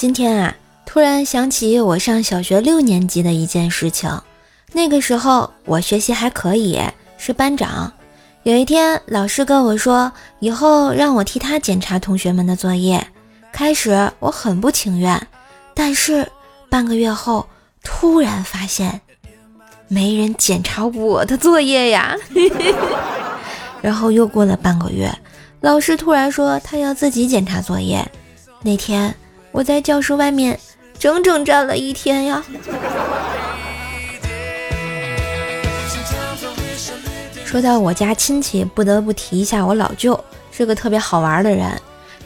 今天啊，突然想起我上小学六年级的一件事情。那个时候我学习还可以，是班长。有一天，老师跟我说，以后让我替他检查同学们的作业。开始我很不情愿，但是半个月后，突然发现没人检查我的作业呀。然后又过了半个月，老师突然说他要自己检查作业。那天。我在教室外面整整站了一天呀。说到我家亲戚，不得不提一下我老舅，是个特别好玩的人。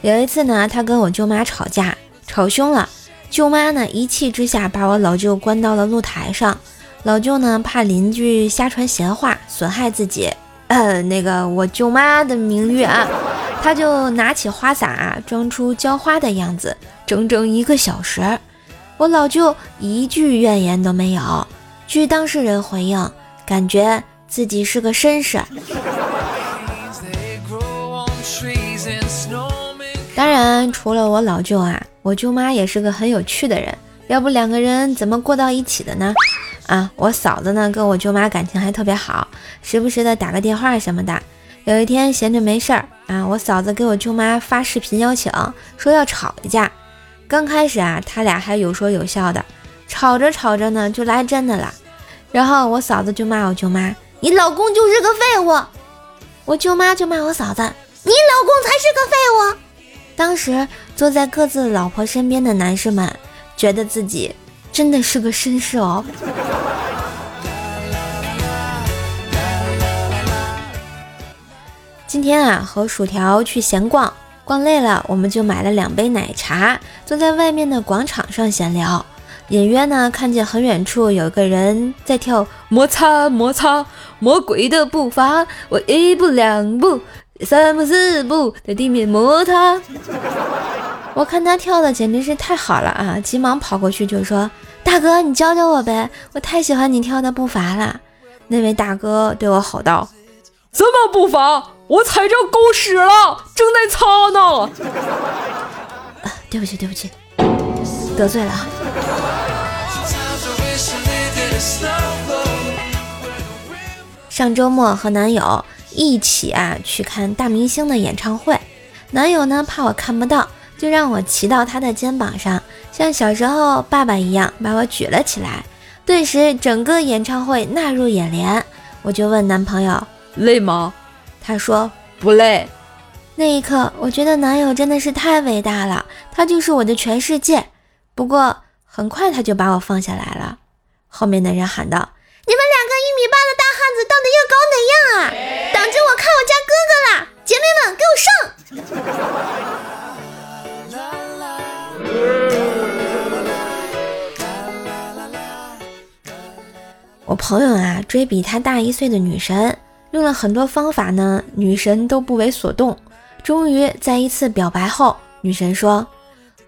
有一次呢，他跟我舅妈吵架，吵凶了，舅妈呢一气之下把我老舅关到了露台上。老舅呢怕邻居瞎传闲话，损害自己，呃，那个我舅妈的名誉啊。他就拿起花洒，装出浇花的样子，整整一个小时。我老舅一句怨言都没有。据当事人回应，感觉自己是个绅士。当然，除了我老舅啊，我舅妈也是个很有趣的人。要不两个人怎么过到一起的呢？啊，我嫂子呢，跟我舅妈感情还特别好，时不时的打个电话什么的。有一天闲着没事儿啊，我嫂子给我舅妈发视频邀请，说要吵一架。刚开始啊，他俩还有说有笑的，吵着吵着呢，就来真的了。然后我嫂子就骂我舅妈：“你老公就是个废物。”我舅妈就骂我嫂子：“你老公才是个废物。”当时坐在各自老婆身边的男士们，觉得自己真的是个绅士哦。今天啊，和薯条去闲逛，逛累了，我们就买了两杯奶茶，坐在外面的广场上闲聊。隐约呢，看见很远处有个人在跳摩擦摩擦魔鬼的步伐，我一步两步三步四步在地面摩擦。我看他跳的简直是太好了啊，急忙跑过去就说：“大哥，你教教我呗，我太喜欢你跳的步伐了。”那位大哥对我吼道：“什么步伐？”我踩着狗屎了，正在擦呢。对不起，对不起，得罪了。上周末和男友一起啊去看大明星的演唱会，男友呢怕我看不到，就让我骑到他的肩膀上，像小时候爸爸一样把我举了起来。顿时整个演唱会纳入眼帘，我就问男朋友累吗？他说不累。那一刻，我觉得男友真的是太伟大了，他就是我的全世界。不过很快他就把我放下来了。后面的人喊道：“你们两个一米八的大汉子到底要搞哪样啊？等着我看我家哥哥啦！姐妹们，给我上！” 我朋友啊，追比他大一岁的女神。用了很多方法呢，女神都不为所动。终于在一次表白后，女神说：“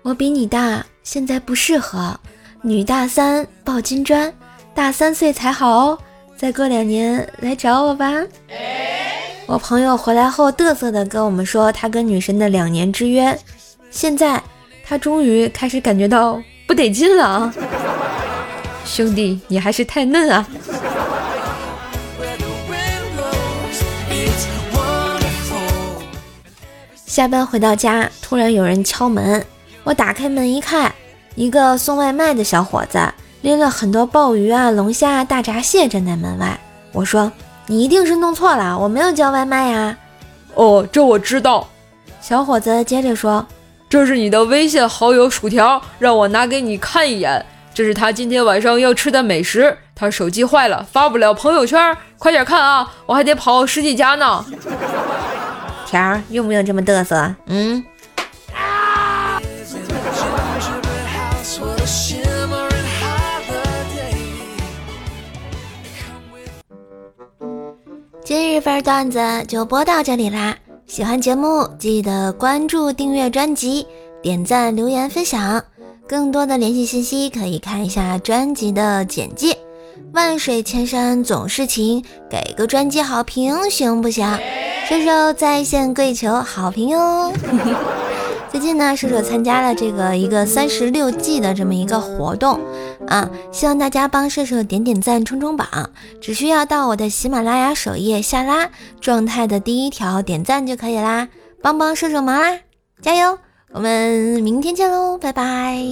我比你大，现在不适合。女大三抱金砖，大三岁才好哦。再过两年来找我吧。”我朋友回来后嘚瑟的跟我们说他跟女神的两年之约。现在他终于开始感觉到不得劲了啊！兄弟，你还是太嫩啊！下班回到家，突然有人敲门。我打开门一看，一个送外卖的小伙子拎了很多鲍鱼啊、龙虾啊、大闸蟹站在门外。我说：“你一定是弄错了，我没有叫外卖呀。”哦，这我知道。小伙子接着说：“这是你的微信好友薯条，让我拿给你看一眼。这是他今天晚上要吃的美食。他手机坏了，发不了朋友圈，快点看啊！我还得跑十几家呢。”条儿用不用这么嘚瑟？嗯。今日份段子就播到这里啦！喜欢节目记得关注、订阅专辑、点赞、留言、分享。更多的联系信息可以看一下专辑的简介。万水千山总是情，给个专辑好评行不行？射手在线跪求好评哟！最近呢，射手参加了这个一个三十六计的这么一个活动啊，希望大家帮射手点点赞、冲冲榜，只需要到我的喜马拉雅首页下拉状态的第一条点赞就可以啦，帮帮射手忙啦，加油！我们明天见喽，拜拜。